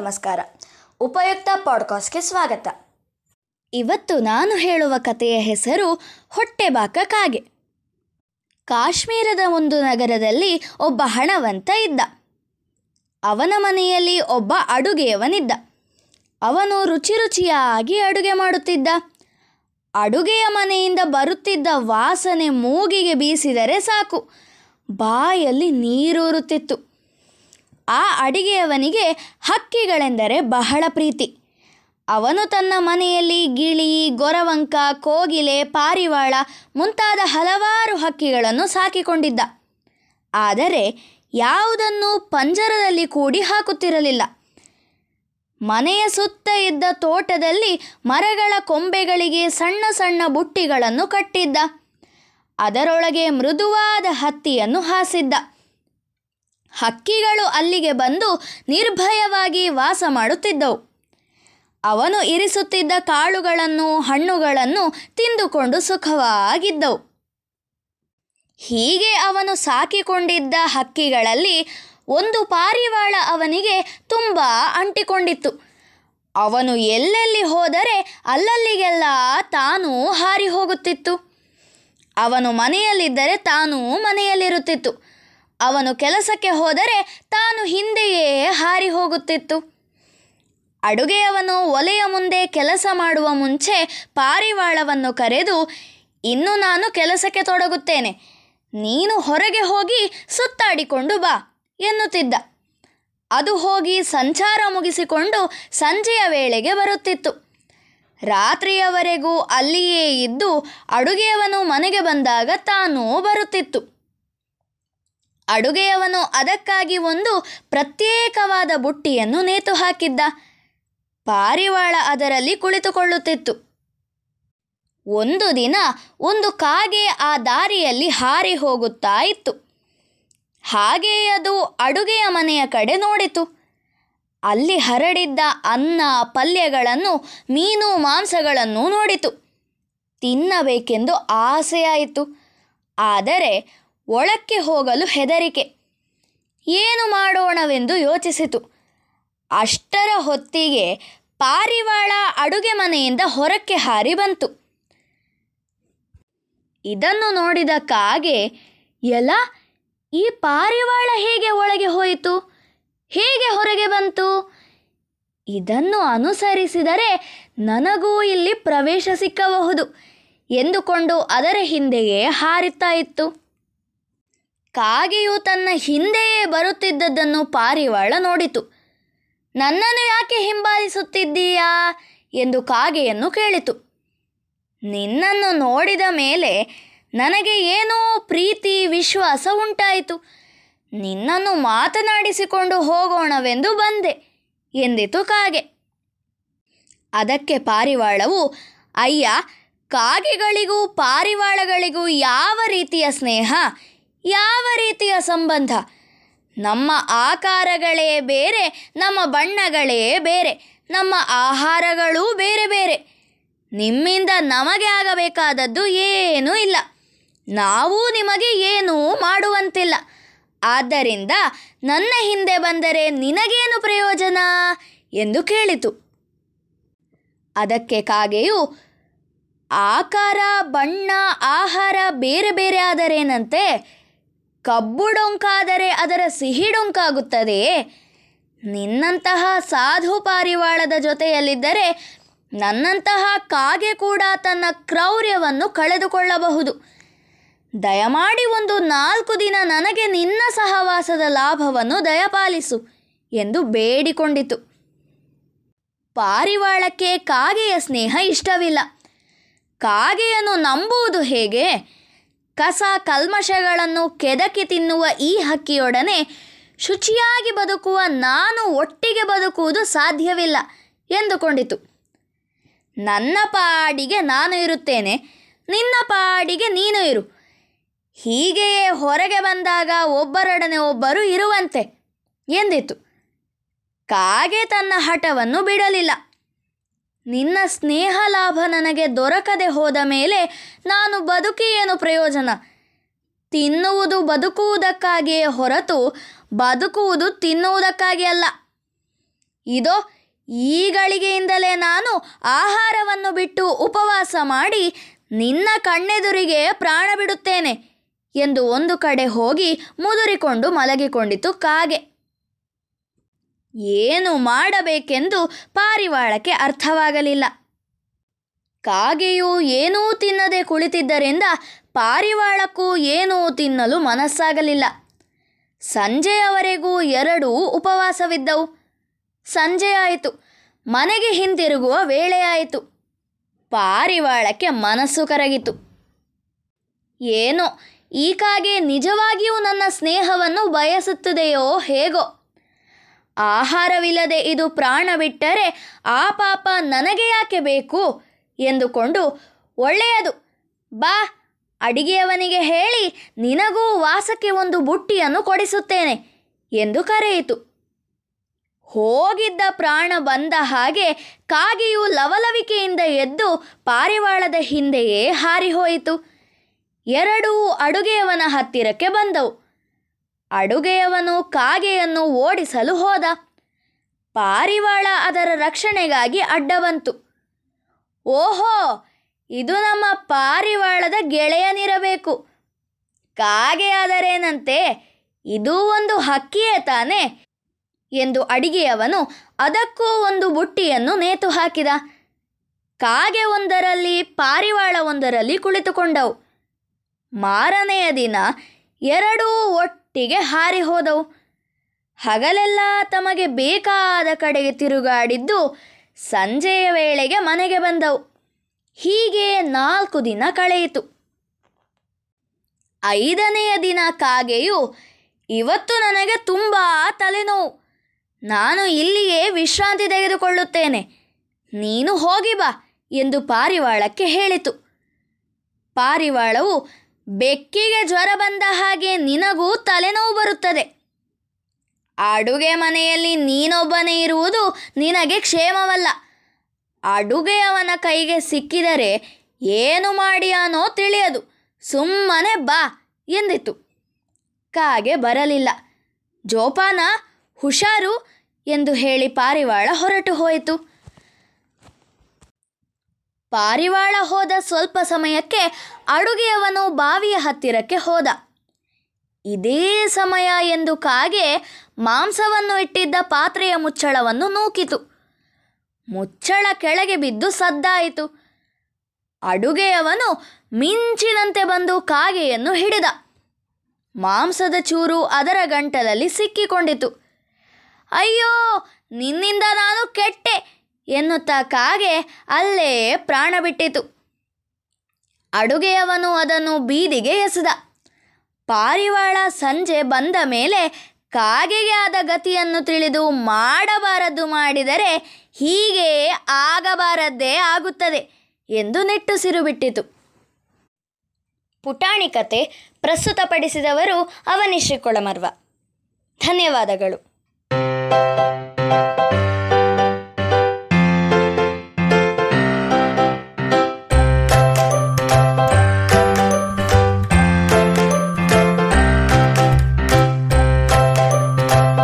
ನಮಸ್ಕಾರ. ಉಪಯುಕ್ತ ಪಾಡ್ಕಾಸ್ಟ್ಗೆ ಸ್ವಾಗತ. ಇವತ್ತು ನಾನು ಹೇಳುವ ಕಥೆಯ ಹೆಸರು ಹೊಟ್ಟೆಬಾಕ ಕಾಗೆ ಕಾಶ್ಮೀರದ ಒಂದು ನಗರದಲ್ಲಿ ಒಬ್ಬ ಹಣವಂತ ಇದ್ದ. ಅವನ ಮನೆಯಲ್ಲಿ ಒಬ್ಬ ಅಡುಗೆಯವನಿದ್ದ. ಅವನು ರುಚಿ ರುಚಿಯಾಗಿ ಅಡುಗೆ ಮಾಡುತ್ತಿದ್ದ. ಅಡುಗೆಯ ಮನೆಯಿಂದ ಬರುತ್ತಿದ್ದ ವಾಸನೆ ಮೂಗಿಗೆ ಬೀಸಿದರೆ ಸಾಕು. ಬಾಯಲ್ಲಿ ನೀರೂರುತ್ತಿತ್ತು ಆ ಅಡಿಗೆಯವನಿಗೆ ಹಕ್ಕಿಗಳೆಂದರೆ ಬಹಳ ಪ್ರೀತಿ. ಅವನು ತನ್ನ ಮನೆಯಲ್ಲಿ ಗಿಳಿ, ಗೊರವಂಕ, ಕೋಗಿಲೆ, ಪಾರಿವಾಳ ಮುಂತಾದ ಹಲವಾರು ಹಕ್ಕಿಗಳನ್ನು ಸಾಕಿಕೊಂಡಿದ್ದ. ಆದರೆ ಯಾವುದನ್ನು ಪಂಜರದಲ್ಲಿ ಕೂಡಿ ಹಾಕುತ್ತಿರಲಿಲ್ಲ. ಮನೆಯ ಸುತ್ತ ಇದ್ದ ತೋಟದಲ್ಲಿ ಮರಗಳ ಕೊಂಬೆಗಳಿಗೆ ಸಣ್ಣ ಸಣ್ಣ ಬುಟ್ಟಿಗಳನ್ನು ಕಟ್ಟಿದ್ದ. ಅದರೊಳಗೆ ಮೃದುವಾದ ಹತ್ತಿಯನ್ನು ಹಾಸಿದ್ದ. ಹಕ್ಕಿಗಳು ಅಲ್ಲಿಗೆ ಬಂದು ನಿರ್ಭಯವಾಗಿ ವಾಸ ಮಾಡುತ್ತಿದ್ದವು. ಅವನು ಇರಿಸುತ್ತಿದ್ದ ಕಾಳುಗಳನ್ನು ಹಣ್ಣುಗಳನ್ನು ತಿಂದುಕೊಂಡು ಸುಖವಾಗಿದ್ದವು. ಹೀಗೆ ಅವನು ಸಾಕಿಕೊಂಡಿದ್ದ ಹಕ್ಕಿಗಳಲ್ಲಿ ಒಂದು ಪಾರಿವಾಳ ಅವನಿಗೆ ತುಂಬ ಅಂಟಿಕೊಂಡಿತ್ತು. ಅವನು ಎಲ್ಲೆಲ್ಲಿ ಹೋದರೆ ಅಲ್ಲಲ್ಲಿಗೆಲ್ಲ ತಾನೂ ಹಾರಿ ಹೋಗುತ್ತಿತ್ತು. ಅವನು ಮನೆಯಲ್ಲಿದ್ದರೆ ತಾನೂ ಮನೆಯಲ್ಲಿರುತ್ತಿತ್ತು. ಅವನು ಕೆಲಸಕ್ಕೆ ಹೋದರೆ ತಾನು ಹಿಂದೆಯೇ ಹಾರಿ ಹೋಗುತ್ತಿತ್ತು. ಅಡುಗೆಯವನು ಒಲೆಯ ಮುಂದೆ ಕೆಲಸ ಮಾಡುವ ಮುಂಚೆ ಪಾರಿವಾಳವನ್ನು ಕರೆದು, ಇನ್ನು ನಾನು ಕೆಲಸಕ್ಕೆ ತೊಡಗುತ್ತೇನೆ. ನೀನು ಹೊರಗೆ ಹೋಗಿ ಸುತ್ತಾಡಿಕೊಂಡು ಬಾ, ಎನ್ನುತ್ತಿದ್ದ. ಅದು ಹೋಗಿ ಸಂಚಾರ ಮುಗಿಸಿಕೊಂಡು ಸಂಜೆಯ ವೇಳೆಗೆ ಬರುತ್ತಿತ್ತು. ರಾತ್ರಿಯವರೆಗೂ ಅಲ್ಲಿಯೇ ಇದ್ದು ಅಡುಗೆಯವನು ಮನೆಗೆ ಬಂದಾಗ ತಾನೂ ಬರುತ್ತಿತ್ತು. ಅಡುಗೆಯವನು ಅದಕ್ಕಾಗಿ ಒಂದು ಪ್ರತ್ಯೇಕವಾದ ಬುಟ್ಟಿಯನ್ನು ನೇತು ಹಾಕಿದ್ದ. ಪಾರಿವಾಳ ಅದರಲ್ಲಿ ಕುಳಿತುಕೊಳ್ಳುತ್ತಿತ್ತು. ಒಂದು ದಿನ ಒಂದು ಕಾಗೆ ಆ ದಾರಿಯಲ್ಲಿ ಹಾರಿ ಹೋಗುತ್ತಾ ಇತ್ತು. ಹಾಗೆಯೇ ಅದು ಅಡುಗೆಯ ಮನೆಯ ಕಡೆ ನೋಡಿತು. ಅಲ್ಲಿ ಹರಡಿದ್ದ ಅನ್ನ, ಪಲ್ಯಗಳನ್ನು, ಮೀನು, ಮಾಂಸಗಳನ್ನು ನೋಡಿತು. ತಿನ್ನಬೇಕೆಂದು ಆಸೆಯಾಯಿತು. ಆದರೆ ಒಳಕ್ಕೆ ಹೋಗಲು ಹೆದರಿಕೆ. ಏನು ಮಾಡೋಣವೆಂದು ಯೋಚಿಸಿತು. ಅಷ್ಟರ ಹೊತ್ತಿಗೆ ಪಾರಿವಾಳ ಅಡುಗೆ ಮನೆಯಿಂದ ಹೊರಕ್ಕೆ ಹಾರಿ ಬಂತು. ಇದನ್ನು ನೋಡಿದ ಕಾಗೆ ಎಲ ಈ ಪಾರಿವಾಳ ಹೇಗೆ ಒಳಗೆ ಹೋಯಿತು? ಹೇಗೆ ಹೊರಗೆ ಬಂತು? ಇದನ್ನು ಅನುಸರಿಸಿದರೆ ನನಗೂ ಇಲ್ಲಿ ಪ್ರವೇಶ ಸಿಕ್ಕಬಹುದು ಎಂದುಕೊಂಡು ಅದರ ಹಿಂದೆಯೇ ಹಾರಿತಾ ಇತ್ತು. ಕಾಗೆಯು ತನ್ನ ಹಿಂದೆಯೇ ಬರುತ್ತಿದ್ದದ್ದನ್ನು ಪಾರಿವಾಳ ನೋಡಿತು. ನನ್ನನ್ನು ಯಾಕೆ ಹಿಂಬಾಲಿಸುತ್ತಿದ್ದೀಯಾ ಎಂದು ಕಾಗೆಯನ್ನು ಕೇಳಿತು. ನಿನ್ನನ್ನು ನೋಡಿದ ಮೇಲೆ ನನಗೆ ಏನೋ ಪ್ರೀತಿ, ವಿಶ್ವಾಸ ಉಂಟಾಯಿತು. ನಿನ್ನನ್ನು ಮಾತನಾಡಿಸಿಕೊಂಡು ಹೋಗೋಣವೆಂದು ಬಂದೆ ಎಂದಿತು ಕಾಗೆ. ಅದಕ್ಕೆ ಪಾರಿವಾಳವು, ಅಯ್ಯ, ಕಾಗೆಗಳಿಗೂ ಪಾರಿವಾಳಗಳಿಗೂ ಯಾವ ರೀತಿಯ ಸ್ನೇಹ? ಯಾವ ರೀತಿಯ ಸಂಬಂಧ? ನಮ್ಮ ಆಕಾರಗಳೇ ಬೇರೆ, ನಮ್ಮ ಬಣ್ಣಗಳೇ ಬೇರೆ, ನಮ್ಮ ಆಹಾರಗಳೂ ಬೇರೆ ಬೇರೆ. ನಿಮ್ಮಿಂದ ನಮಗೆ ಆಗಬೇಕಾದದ್ದು ಏನೂ ಇಲ್ಲ. ನಾವು ನಿಮಗೆ ಏನೂ ಮಾಡುವಂತಿಲ್ಲ. ಆದ್ದರಿಂದ ನನ್ನ ಹಿಂದೆ ಬಂದರೆ ನಿನಗೇನು ಪ್ರಯೋಜನ? ಎಂದು ಕೇಳಿತು. ಅದಕ್ಕೆ ಕಾಗೆಯು, ಆಕಾರ, ಬಣ್ಣ, ಆಹಾರ ಬೇರೆ ಬೇರೆ ಆದರೇನಂತೆ? ಕಬ್ಬು ಡೊಂಕಾದರೆ ಅದರ ಸಿಹಿ ಡೊಂಕಾಗುತ್ತದೆಯೇ ನಿನ್ನಂತಹ ಸಾಧು ಪಾರಿವಾಳದ ಜೊತೆಯಲ್ಲಿದ್ದರೆ ನನ್ನಂತಹ ಕಾಗೆ ಕೂಡ ತನ್ನ ಕ್ರೌರ್ಯವನ್ನು ಕಳೆದುಕೊಳ್ಳಬಹುದು. ದಯಮಾಡಿ ಒಂದು ನಾಲ್ಕು ದಿನ ನನಗೆ ನಿನ್ನ ಸಹವಾಸದ ಲಾಭವನ್ನು ದಯಪಾಲಿಸು ಎಂದು ಬೇಡಿಕೊಂಡಿತು. ಪಾರಿವಾಳಕ್ಕೆ ಕಾಗೆಯ ಸ್ನೇಹ ಇಷ್ಟವಿಲ್ಲ. ಕಾಗೆಯನ್ನು ನಂಬುವುದು ಹೇಗೆ? ಕಸ ಕಲ್ಮಶಗಳನ್ನು ಕೆದಕಿ ತಿನ್ನುವ ಈ ಹಕ್ಕಿಯೊಡನೆ ಶುಚಿಯಾಗಿ ಬದುಕುವ ನಾನು ಒಟ್ಟಿಗೆ ಬದುಕುವುದು ಸಾಧ್ಯವಿಲ್ಲ ಎಂದುಕೊಂಡಿತು. ನನ್ನ ಪಾಡಿಗೆ ನಾನು ಇರುತ್ತೇನೆ, ನಿನ್ನ ಪಾಡಿಗೆ ನೀನು ಇರು. ಹೀಗೆಯೇ ಹೊರಗೆ ಬಂದಾಗ ಒಬ್ಬರೊಡನೆ ಒಬ್ಬರು ಇರುವಂತೆ ಎಂದಿತು. ಕಾಗೆ ತನ್ನ ಹಠವನ್ನು ಬಿಡಲಿಲ್ಲ. ನಿನ್ನ ಸ್ನೇಹ ಲಾಭ ನನಗೆ ದೊರಕದೆ ಹೋದ ಮೇಲೆ ನಾನು ಬದುಕಿ ಏನು ಪ್ರಯೋಜನ? ತಿನ್ನುವುದು ಬದುಕುವುದಕ್ಕಾಗಿಯೇ ಹೊರತು ಬದುಕುವುದು ತಿನ್ನುವುದಕ್ಕಾಗಿ ಅಲ್ಲ. ಇದೋ, ಈ ಗಳಿಗೆಯಿಂದಲೇ ನಾನು ಆಹಾರವನ್ನು ಬಿಟ್ಟು ಉಪವಾಸ ಮಾಡಿ ನಿನ್ನ ಕಣ್ಣೆದುರಿಗೆ ಪ್ರಾಣ ಬಿಡುತ್ತೇನೆ ಎಂದು ಒಂದು ಕಡೆ ಹೋಗಿ ಮುದುರಿಕೊಂಡು ಮಲಗಿಕೊಂಡಿತು ಕಾಗೆ. ಏನು ಮಾಡಬೇಕೆಂದು ಪಾರಿವಾಳಕ್ಕೆ ಅರ್ಥವಾಗಲಿಲ್ಲ. ಕಾಗೆಯು ಏನೂ ತಿನ್ನದೆ ಕುಳಿತಿದ್ದರಿಂದ ಪಾರಿವಾಳಕ್ಕೂ ಏನೂ ತಿನ್ನಲು ಮನಸ್ಸಾಗಲಿಲ್ಲ. ಸಂಜೆಯವರೆಗೂ ಎರಡೂ ಉಪವಾಸವಿದ್ದವು. ಸಂಜೆಯಾಯಿತು ಮನೆಗೆ ಹಿಂತಿರುಗುವ ವೇಳೆಯಾಯಿತು ಪಾರಿವಾಳಕ್ಕೆ ಮನಸ್ಸು ಕರಗಿತು. ಏನೋ, ಈ ಕಾಗೆ ನಿಜವಾಗಿಯೂ ನನ್ನ ಸ್ನೇಹವನ್ನು ಬಯಸುತ್ತದೆಯೋ ಹೇಗೋ. ಆಹಾರವಿಲ್ಲದೆ ಇದು ಪ್ರಾಣ ಬಿಟ್ಟರೆ ಆ ಪಾಪ ನನಗೆ ಯಾಕೆ ಬೇಕು? ಎಂದುಕೊಂಡು ಒಳ್ಳೆಯದು. ಬಾ, ಅಡಿಗೆಯವನಿಗೆ ಹೇಳಿ, ನಿನಗೂ ವಾಸಕ್ಕೆ ಒಂದು ಬುಟ್ಟಿಯನ್ನು ಕೊಡಿಸುತ್ತೇನೆ, ಎಂದು ಕರೆಯಿತು. ಹೋಗಿದ್ದ ಪ್ರಾಣ ಬಂದ ಹಾಗೆ ಕಾಗೆಯು ಲವಲವಿಕೆಯಿಂದ ಎದ್ದು ಪಾರಿವಾಳದ ಹಿಂದೆಯೇ ಹಾರಿಹೋಯಿತು. ಎರಡೂ ಅಡುಗೆಯವನ ಹತ್ತಿರಕ್ಕೆ ಬಂದವು. ಅಡುಗೆಯವನು ಕಾಗೆಯನ್ನು ಓಡಿಸಲು ಹೋದ. ಪಾರಿವಾಳ ಅದರ ರಕ್ಷಣೆಗಾಗಿ ಅಡ್ಡ ಬಂತು ಓಹೋ, ಇದು ನಮ್ಮ ಪಾರಿವಾಳದ ಗೆಳೆಯನಿರಬೇಕು. ಕಾಗೆಯಾದರೇನಂತೆ ಇದು ಒಂದು ಹಕ್ಕಿಯೇ ತಾನೆ? ಎಂದು ಅಡಿಗೆಯವನು ಅದಕ್ಕೂ ಒಂದು ಬುಟ್ಟಿಯನ್ನು ನೇತು ಹಾಕಿದ. ಕಾಗೆ ಒಂದರಲ್ಲಿ, ಪಾರಿವಾಳ ಒಂದರಲ್ಲಿ ಕುಳಿತುಕೊಂಡವು. ಮಾರನೆಯ ದಿನ ಎರಡೂ ಒಟ್ಟಿಗೆ ಹಾರಿ ಹೋದವು. ಹಗಲೆಲ್ಲ ತಮಗೆ ಬೇಕಾದ ಕಡೆಗೆ ತಿರುಗಾಡಿದ್ದು ಸಂಜೆಯ ವೇಳೆಗೆ ಮನೆಗೆ ಬಂದವು. ಹೀಗೆ ನಾಲ್ಕು ದಿನ ಕಳೆಯಿತು. ಐದನೆಯ ದಿನ ಕಾಗೆಯು ಇವತ್ತು ನನಗೆ ತುಂಬ ತಲೆನೋವು. ನಾನು ಇಲ್ಲಿಯೇ ವಿಶ್ರಾಂತಿ ತೆಗೆದುಕೊಳ್ಳುತ್ತೇನೆ. ನೀನು ಹೋಗಿ ಬಾ ಎಂದು ಪಾರಿವಾಳಕ್ಕೆ ಹೇಳಿತು. ಪಾರಿವಾಳವು ಬೆಕ್ಕಿಗೆ ಜ್ವರ ಬಂದ ಹಾಗೆ ನಿನಗೂ ತಲೆನೋವು ಬರುತ್ತದೆ. ಅಡುಗೆ ಮನೆಯಲ್ಲಿ ನೀನೊಬ್ಬನೇ ಇರುವುದು ನಿನಗೆ ಕ್ಷೇಮವಲ್ಲ. ಅಡುಗೆಯವನ ಕೈಗೆ ಸಿಕ್ಕಿದರೆ ಏನು ಮಾಡಿಯಾನೋ ತಿಳಿಯದು. ಸುಮ್ಮನೆ ಬಾ ಎಂದಿತು. ಕಾಗೆ ಬರಲಿಲ್ಲ. ಜೋಪಾನ ಹುಷಾರು ಎಂದು ಹೇಳಿ ಪಾರಿವಾಳ ಹೊರಟು ಹೋಯಿತು. ಪಾರಿವಾಳ ಹೋದ ಸ್ವಲ್ಪ ಸಮಯಕ್ಕೆ ಅಡುಗೆಯವನು ಬಾವಿಯ ಹತ್ತಿರಕ್ಕೆ ಹೋದ. ಇದೇ ಸಮಯ ಎಂದು ಕಾಗೆ ಮಾಂಸವನ್ನು ಇಟ್ಟಿದ್ದ ಪಾತ್ರೆಯ ಮುಚ್ಚಳವನ್ನು ನೂಕಿತು. ಮುಚ್ಚಳ ಕೆಳಗೆ ಬಿದ್ದು ಸದ್ದಾಯಿತು. ಅಡುಗೆಯವನು ಮಿಂಚಿನಂತೆ ಬಂದು ಕಾಗೆಯನ್ನು ಹಿಡಿದ. ಮಾಂಸದ ಚೂರು ಅದರ ಗಂಟಲಲ್ಲಿ ಸಿಕ್ಕಿಕೊಂಡಿತು. ಅಯ್ಯೋ, ನಿನ್ನಿಂದ ನಾನು ಕೆಟ್ಟೆ. ಎನ್ನುತ್ತಾ ಕಾಗೆ ಅಲ್ಲೇ ಪ್ರಾಣ ಬಿಟ್ಟಿತು. ಅಡುಗೆಯವನು ಅದನ್ನು ಬೀದಿಗೆ ಎಸೆದ. ಪಾರಿವಾಳ ಸಂಜೆ ಬಂದ ಮೇಲೆ ಕಾಗೆಗೆ ಆದ ಗತಿಯನ್ನು ತಿಳಿದು ಮಾಡಬಾರದು ಮಾಡಿದರೆ ಹೀಗೆ ಆಗಬಾರದ್ದೇ ಆಗುತ್ತದೆ ಎಂದು ನಿಟ್ಟುಸಿರು ಬಿಟ್ಟಿತು. ಪುಟಾಣಿ ಕತೆ ಪ್ರಸ್ತುತಪಡಿಸಿದವರು ಅವನಿಶ್ರೀ ಕೊಳಮರ್ವ. ಧನ್ಯವಾದಗಳು.